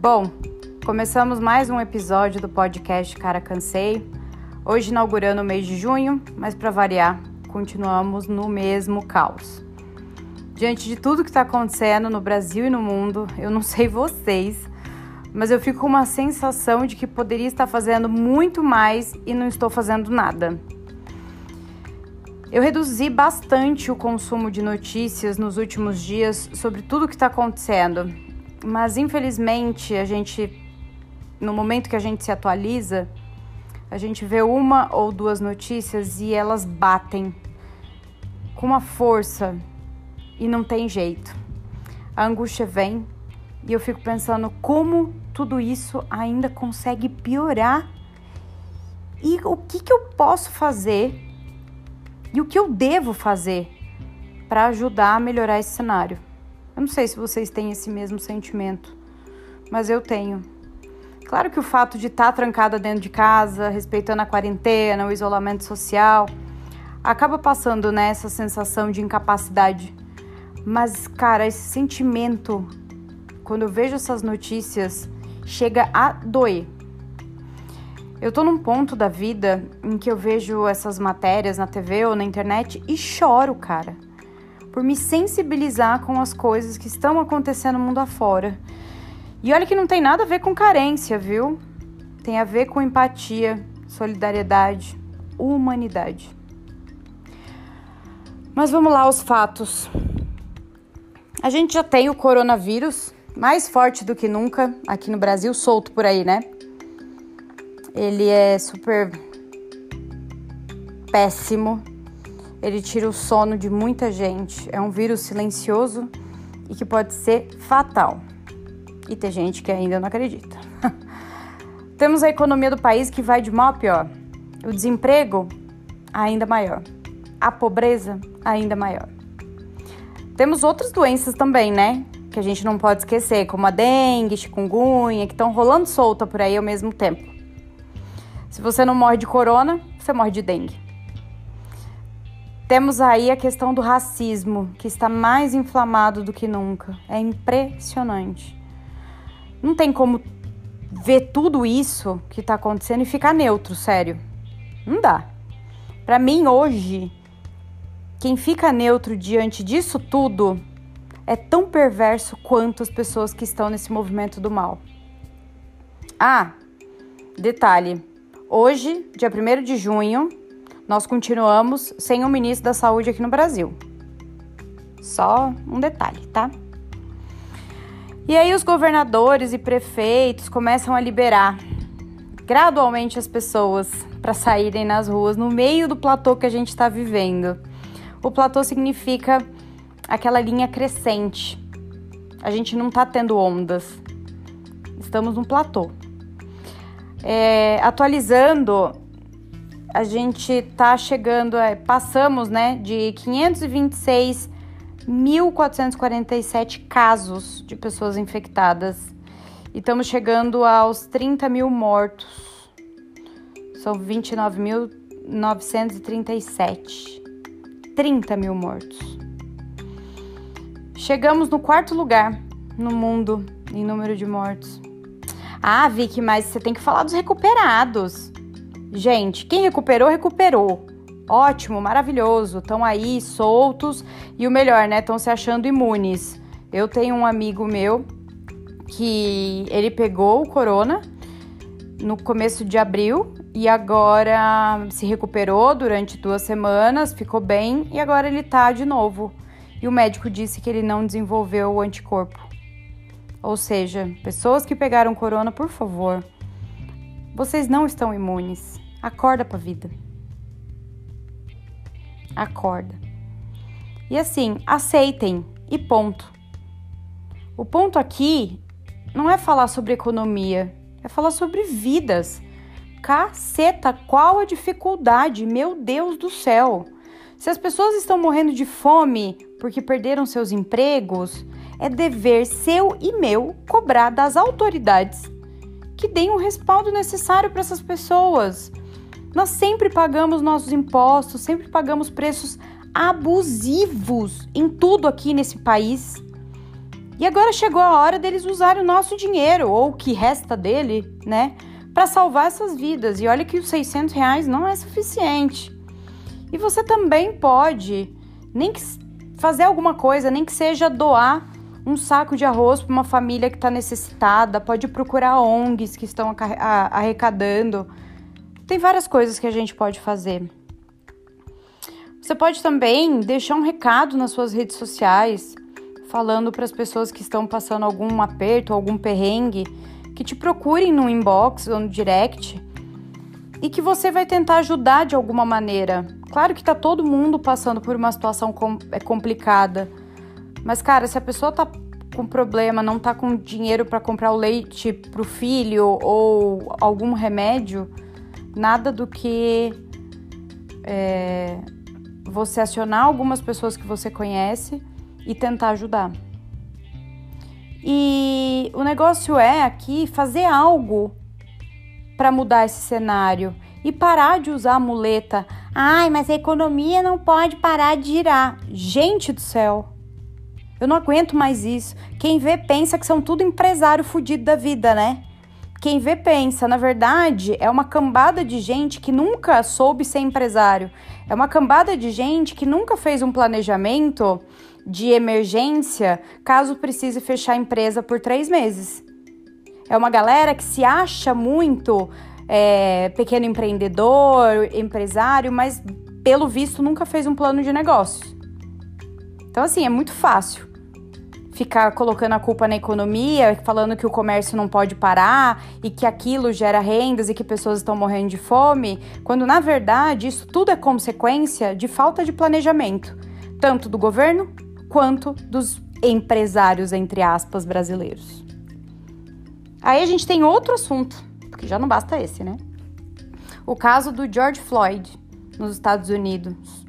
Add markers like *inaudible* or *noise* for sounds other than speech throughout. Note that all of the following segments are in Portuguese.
Bom, começamos mais um episódio do podcast Cara Cansei. Hoje inaugurando o mês de junho, mas para variar, continuamos no mesmo caos. Diante de tudo que está acontecendo no Brasil e no mundo, *laughs* eu não sei vocês, mas eu fico com uma sensação de que poderia estar fazendo muito mais e não estou fazendo nada. Eu reduzi bastante o consumo de notícias nos últimos dias sobre tudo o que está acontecendo mas infelizmente a gente, no momento que a gente se atualiza, a gente vê uma ou duas notícias e elas batem com uma força e não tem jeito. A angústia vem e eu fico pensando como tudo isso ainda consegue piorar e o que, que eu posso fazer e o que eu devo fazer para ajudar a melhorar esse cenário. Eu não sei se vocês têm esse mesmo sentimento, mas eu tenho. Claro que o fato de estar trancada dentro de casa, respeitando a quarentena, o isolamento social, acaba passando nessa né, sensação de incapacidade. Mas, cara, esse sentimento, quando eu vejo essas notícias, chega a doer. Eu tô num ponto da vida em que eu vejo essas matérias na TV ou na internet e choro, cara por me sensibilizar com as coisas que estão acontecendo no mundo afora. E olha que não tem nada a ver com carência, viu? Tem a ver com empatia, solidariedade, humanidade. Mas vamos lá aos fatos. A gente já tem o coronavírus mais forte do que nunca aqui no Brasil, solto por aí, né? Ele é super péssimo, ele tira o sono de muita gente. É um vírus silencioso e que pode ser fatal. E tem gente que ainda não acredita. *laughs* Temos a economia do país que vai de mal a pior. O desemprego ainda maior. A pobreza ainda maior. Temos outras doenças também, né? Que a gente não pode esquecer, como a dengue, chikungunya, que estão rolando solta por aí ao mesmo tempo. Se você não morre de corona, você morre de dengue. Temos aí a questão do racismo, que está mais inflamado do que nunca. É impressionante. Não tem como ver tudo isso que está acontecendo e ficar neutro, sério. Não dá. Para mim, hoje, quem fica neutro diante disso tudo é tão perverso quanto as pessoas que estão nesse movimento do mal. Ah, detalhe: hoje, dia 1 de junho, nós continuamos sem um ministro da Saúde aqui no Brasil. Só um detalhe, tá? E aí os governadores e prefeitos começam a liberar gradualmente as pessoas para saírem nas ruas no meio do platô que a gente está vivendo. O platô significa aquela linha crescente. A gente não está tendo ondas. Estamos num platô. É, atualizando a gente tá chegando, é, passamos, né, de 526.447 casos de pessoas infectadas e estamos chegando aos 30 mil mortos. São 29.937. 30 mil mortos. Chegamos no quarto lugar no mundo em número de mortos. Ah, Vicky, mas você tem que falar dos recuperados. Gente, quem recuperou, recuperou. Ótimo, maravilhoso. Estão aí soltos e o melhor, né? Estão se achando imunes. Eu tenho um amigo meu que ele pegou o corona no começo de abril e agora se recuperou durante duas semanas, ficou bem e agora ele tá de novo. E o médico disse que ele não desenvolveu o anticorpo. Ou seja, pessoas que pegaram corona, por favor, vocês não estão imunes. Acorda para a vida. Acorda. E assim, aceitem e ponto. O ponto aqui não é falar sobre economia, é falar sobre vidas. Caceta, qual a dificuldade? Meu Deus do céu! Se as pessoas estão morrendo de fome porque perderam seus empregos, é dever seu e meu cobrar das autoridades que deem o respaldo necessário para essas pessoas. Nós sempre pagamos nossos impostos, sempre pagamos preços abusivos em tudo aqui nesse país. E agora chegou a hora deles usarem o nosso dinheiro, ou o que resta dele, né? Para salvar essas vidas. E olha que os 600 reais não é suficiente. E você também pode, nem que fazer alguma coisa, nem que seja doar um saco de arroz para uma família que está necessitada, pode procurar ONGs que estão arrecadando. Tem várias coisas que a gente pode fazer. Você pode também deixar um recado nas suas redes sociais, falando para as pessoas que estão passando algum aperto, algum perrengue, que te procurem no inbox ou no direct e que você vai tentar ajudar de alguma maneira. Claro que tá todo mundo passando por uma situação é complicada, mas, cara, se a pessoa tá com problema, não tá com dinheiro para comprar o leite pro filho ou algum remédio, nada do que é, você acionar algumas pessoas que você conhece e tentar ajudar. E o negócio é aqui fazer algo para mudar esse cenário e parar de usar a muleta. Ai, mas a economia não pode parar de girar. Gente do céu, eu não aguento mais isso. Quem vê pensa que são tudo empresário fudido da vida, né? Quem vê pensa, na verdade, é uma cambada de gente que nunca soube ser empresário. É uma cambada de gente que nunca fez um planejamento de emergência caso precise fechar a empresa por três meses. É uma galera que se acha muito é, pequeno empreendedor, empresário, mas pelo visto nunca fez um plano de negócios. Então, assim, é muito fácil ficar colocando a culpa na economia, falando que o comércio não pode parar e que aquilo gera rendas e que pessoas estão morrendo de fome, quando na verdade isso tudo é consequência de falta de planejamento, tanto do governo quanto dos empresários, entre aspas, brasileiros. Aí a gente tem outro assunto, porque já não basta esse, né? O caso do George Floyd nos Estados Unidos.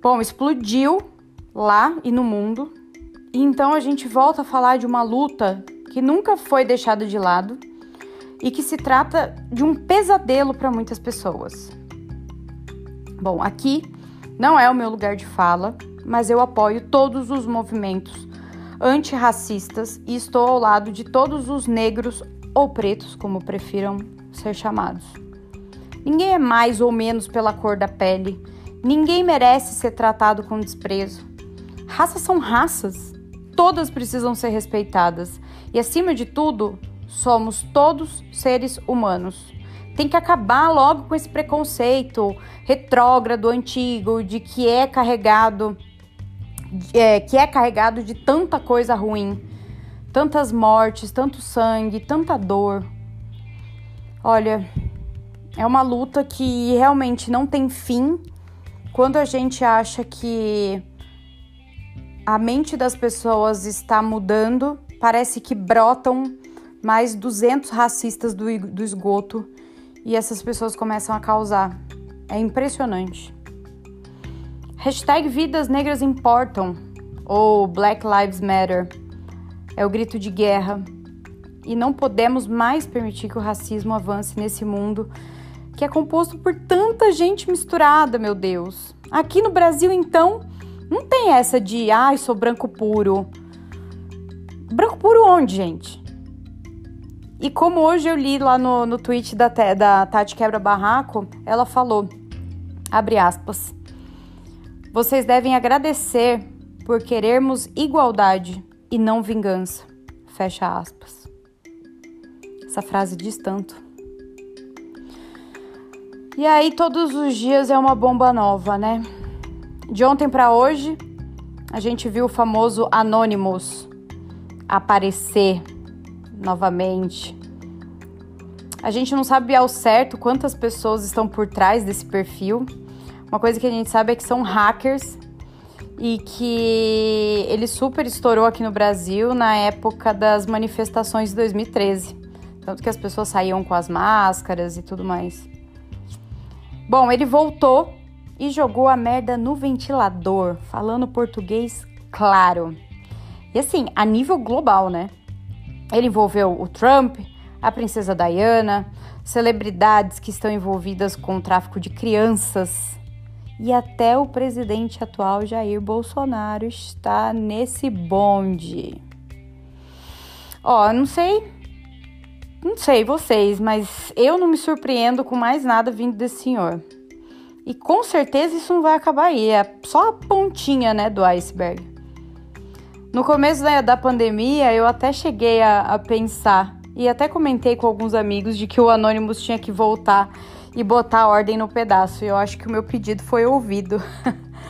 Bom, explodiu lá e no mundo então a gente volta a falar de uma luta que nunca foi deixada de lado e que se trata de um pesadelo para muitas pessoas. Bom, aqui não é o meu lugar de fala, mas eu apoio todos os movimentos antirracistas e estou ao lado de todos os negros ou pretos, como prefiram ser chamados. Ninguém é mais ou menos pela cor da pele, ninguém merece ser tratado com desprezo. Raças são raças todas precisam ser respeitadas. E acima de tudo, somos todos seres humanos. Tem que acabar logo com esse preconceito retrógrado, antigo, de que é carregado, é, que é carregado de tanta coisa ruim, tantas mortes, tanto sangue, tanta dor. Olha, é uma luta que realmente não tem fim quando a gente acha que a mente das pessoas está mudando, parece que brotam mais 200 racistas do, do esgoto e essas pessoas começam a causar. É impressionante. Hashtag Vidas Negras Importam ou Black Lives Matter é o grito de guerra e não podemos mais permitir que o racismo avance nesse mundo que é composto por tanta gente misturada, meu Deus. Aqui no Brasil, então, não tem essa de, ai, sou branco puro. Branco puro onde, gente? E como hoje eu li lá no, no tweet da, da Tati Quebra Barraco, ela falou, abre aspas, vocês devem agradecer por querermos igualdade e não vingança. Fecha aspas. Essa frase diz tanto. E aí, todos os dias é uma bomba nova, né? De ontem para hoje, a gente viu o famoso Anonymous aparecer novamente. A gente não sabe ao certo quantas pessoas estão por trás desse perfil. Uma coisa que a gente sabe é que são hackers e que ele super estourou aqui no Brasil na época das manifestações de 2013. Tanto que as pessoas saíam com as máscaras e tudo mais. Bom, ele voltou e jogou a merda no ventilador, falando português claro. E assim, a nível global, né? Ele envolveu o Trump, a princesa Diana, celebridades que estão envolvidas com o tráfico de crianças E até o presidente atual Jair Bolsonaro está nesse bonde. Ó, não sei, não sei vocês, mas eu não me surpreendo com mais nada vindo desse senhor. E com certeza isso não vai acabar aí, é só a pontinha, né, do iceberg. No começo da, da pandemia, eu até cheguei a, a pensar e até comentei com alguns amigos de que o Anonymous tinha que voltar e botar ordem no pedaço. E eu acho que o meu pedido foi ouvido.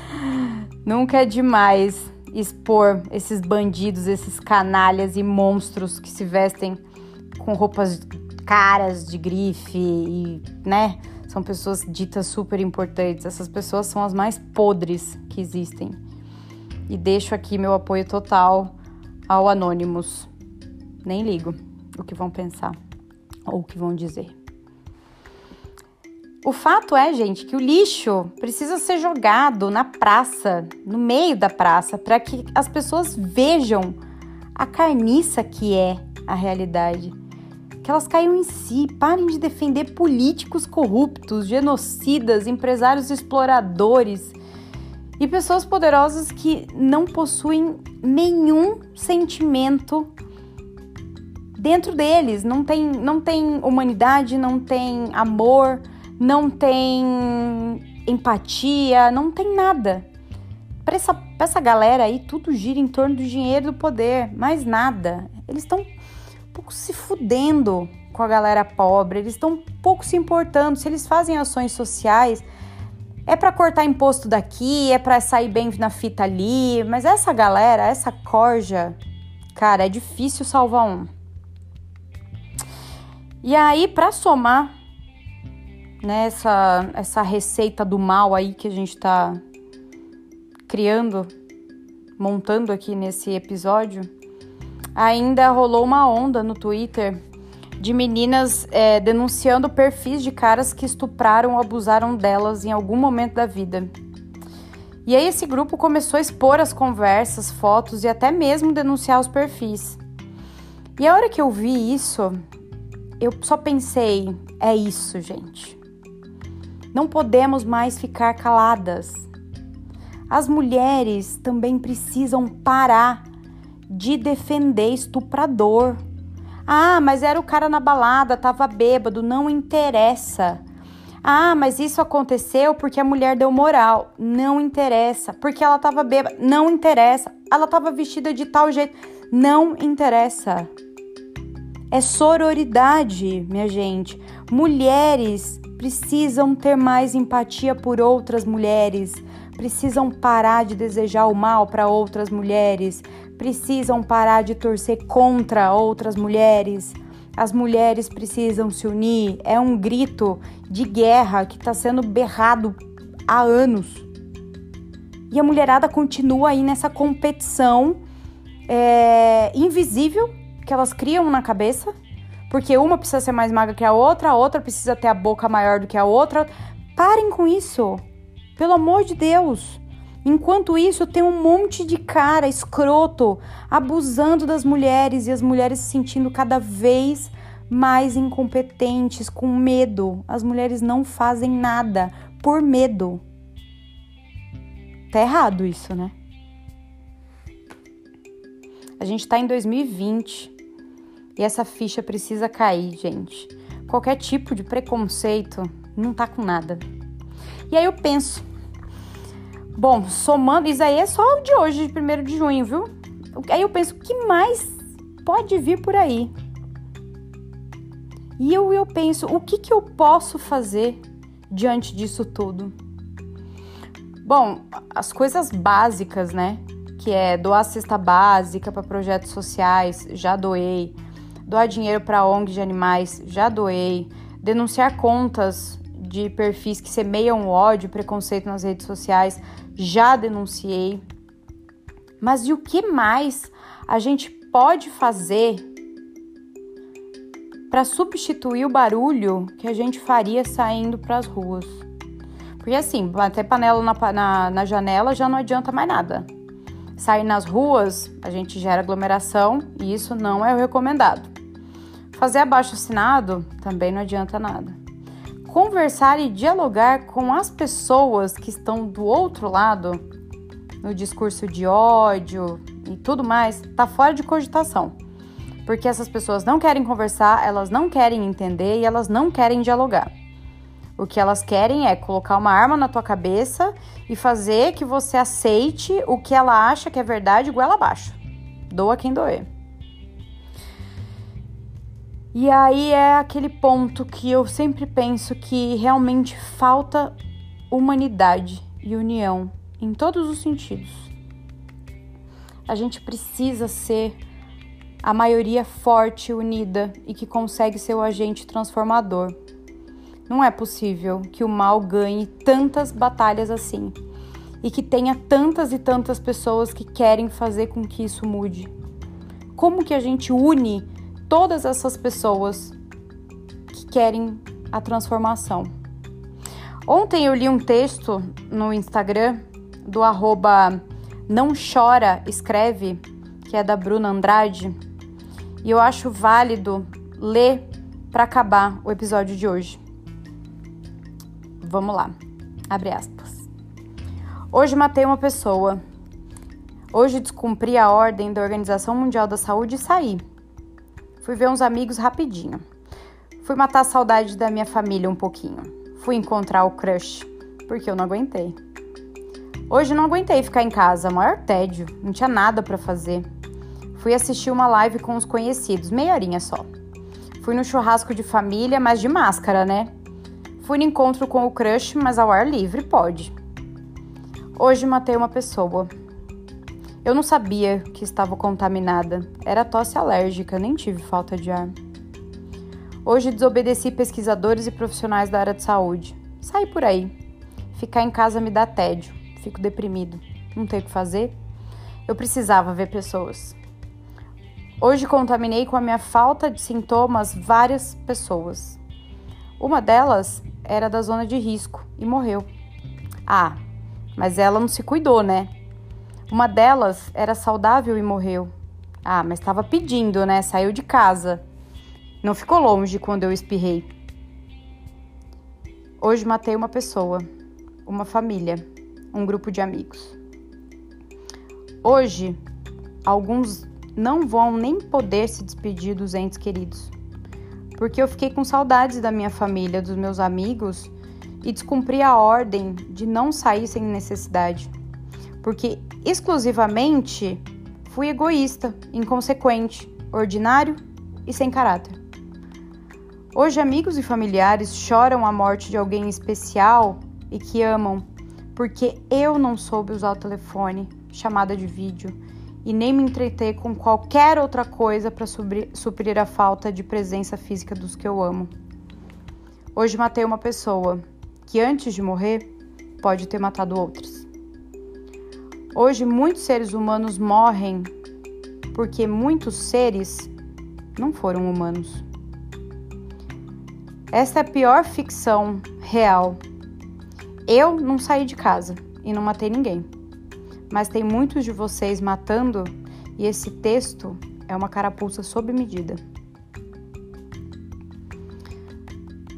*laughs* Nunca é demais expor esses bandidos, esses canalhas e monstros que se vestem com roupas caras de grife e, né? São pessoas ditas super importantes. Essas pessoas são as mais podres que existem e deixo aqui meu apoio total ao Anonymous. Nem ligo o que vão pensar ou o que vão dizer. O fato é, gente, que o lixo precisa ser jogado na praça, no meio da praça, para que as pessoas vejam a carniça que é a realidade. Que elas caiam em si, parem de defender políticos corruptos, genocidas, empresários exploradores e pessoas poderosas que não possuem nenhum sentimento dentro deles, não tem, não tem humanidade, não tem amor, não tem empatia, não tem nada. Para essa, essa galera aí, tudo gira em torno do dinheiro e do poder, mais nada. Eles estão pouco se fudendo com a galera pobre, eles estão pouco se importando. Se eles fazem ações sociais, é para cortar imposto daqui, é para sair bem na fita ali, mas essa galera, essa corja, cara, é difícil salvar um. E aí, para somar nessa né, essa receita do mal aí que a gente tá criando, montando aqui nesse episódio, ainda rolou uma onda no Twitter de meninas é, denunciando perfis de caras que estupraram ou abusaram delas em algum momento da vida. E aí esse grupo começou a expor as conversas, fotos e até mesmo denunciar os perfis. E a hora que eu vi isso, eu só pensei, é isso, gente. Não podemos mais ficar caladas. As mulheres também precisam parar de defender estuprador ah, mas era o cara na balada, tava bêbado, não interessa. Ah, mas isso aconteceu porque a mulher deu moral. Não interessa. Porque ela tava bêbada. Não interessa. Ela tava vestida de tal jeito. Não interessa. É sororidade, minha gente. Mulheres precisam ter mais empatia por outras mulheres. Precisam parar de desejar o mal para outras mulheres precisam parar de torcer contra outras mulheres. As mulheres precisam se unir. É um grito de guerra que está sendo berrado há anos. E a mulherada continua aí nessa competição é, invisível que elas criam na cabeça, porque uma precisa ser mais magra que a outra, a outra precisa ter a boca maior do que a outra. Parem com isso, pelo amor de Deus. Enquanto isso, tem um monte de cara escroto abusando das mulheres e as mulheres se sentindo cada vez mais incompetentes, com medo. As mulheres não fazem nada por medo. Tá errado isso, né? A gente tá em 2020 e essa ficha precisa cair, gente. Qualquer tipo de preconceito não tá com nada. E aí eu penso, Bom, somando, isso aí é só o de hoje, de 1 de junho, viu? Aí eu penso, o que mais pode vir por aí? E eu, eu penso, o que, que eu posso fazer diante disso tudo? Bom, as coisas básicas, né? Que é doar cesta básica para projetos sociais, já doei. Doar dinheiro para ONG de animais, já doei. Denunciar contas de perfis que semeiam ódio preconceito nas redes sociais, já denunciei. Mas e o que mais a gente pode fazer para substituir o barulho que a gente faria saindo para as ruas? Porque assim, bater panela na, na, na janela já não adianta mais nada. Sair nas ruas, a gente gera aglomeração e isso não é o recomendado. Fazer abaixo assinado também não adianta nada. Conversar e dialogar com as pessoas que estão do outro lado, no discurso de ódio e tudo mais, está fora de cogitação. Porque essas pessoas não querem conversar, elas não querem entender e elas não querem dialogar. O que elas querem é colocar uma arma na tua cabeça e fazer que você aceite o que ela acha que é verdade goela abaixo. Doa quem doer. E aí é aquele ponto que eu sempre penso que realmente falta humanidade e união em todos os sentidos. A gente precisa ser a maioria forte, unida e que consegue ser o agente transformador. Não é possível que o mal ganhe tantas batalhas assim e que tenha tantas e tantas pessoas que querem fazer com que isso mude. Como que a gente une todas essas pessoas que querem a transformação. Ontem eu li um texto no Instagram do arroba não chora, escreve, que é da Bruna Andrade, e eu acho válido ler para acabar o episódio de hoje. Vamos lá. Abre aspas. Hoje matei uma pessoa. Hoje descumpri a ordem da Organização Mundial da Saúde e saí. Fui ver uns amigos rapidinho. Fui matar a saudade da minha família um pouquinho. Fui encontrar o crush, porque eu não aguentei. Hoje não aguentei ficar em casa, maior tédio, não tinha nada para fazer. Fui assistir uma live com os conhecidos, meia horinha só. Fui no churrasco de família, mas de máscara, né? Fui no encontro com o crush, mas ao ar livre, pode. Hoje matei uma pessoa. Eu não sabia que estava contaminada. Era tosse alérgica, nem tive falta de ar. Hoje desobedeci pesquisadores e profissionais da área de saúde. Saí por aí. Ficar em casa me dá tédio. Fico deprimido. Não tenho o que fazer. Eu precisava ver pessoas. Hoje contaminei com a minha falta de sintomas várias pessoas. Uma delas era da zona de risco e morreu. Ah, mas ela não se cuidou, né? Uma delas era saudável e morreu. Ah, mas estava pedindo, né? Saiu de casa. Não ficou longe quando eu espirrei. Hoje matei uma pessoa, uma família, um grupo de amigos. Hoje, alguns não vão nem poder se despedir dos entes queridos, porque eu fiquei com saudades da minha família, dos meus amigos e descumpri a ordem de não sair sem necessidade porque exclusivamente fui egoísta, inconsequente, ordinário e sem caráter. Hoje, amigos e familiares choram a morte de alguém especial e que amam, porque eu não soube usar o telefone, chamada de vídeo e nem me entreter com qualquer outra coisa para suprir a falta de presença física dos que eu amo. Hoje matei uma pessoa que antes de morrer pode ter matado outras. Hoje, muitos seres humanos morrem porque muitos seres não foram humanos. Essa é a pior ficção real. Eu não saí de casa e não matei ninguém, mas tem muitos de vocês matando e esse texto é uma carapuça sob medida.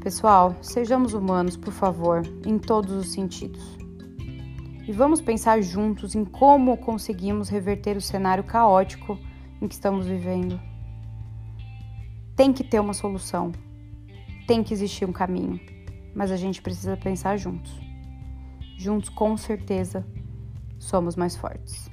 Pessoal, sejamos humanos, por favor, em todos os sentidos e vamos pensar juntos em como conseguimos reverter o cenário caótico em que estamos vivendo. Tem que ter uma solução, tem que existir um caminho, mas a gente precisa pensar juntos. Juntos, com certeza, somos mais fortes.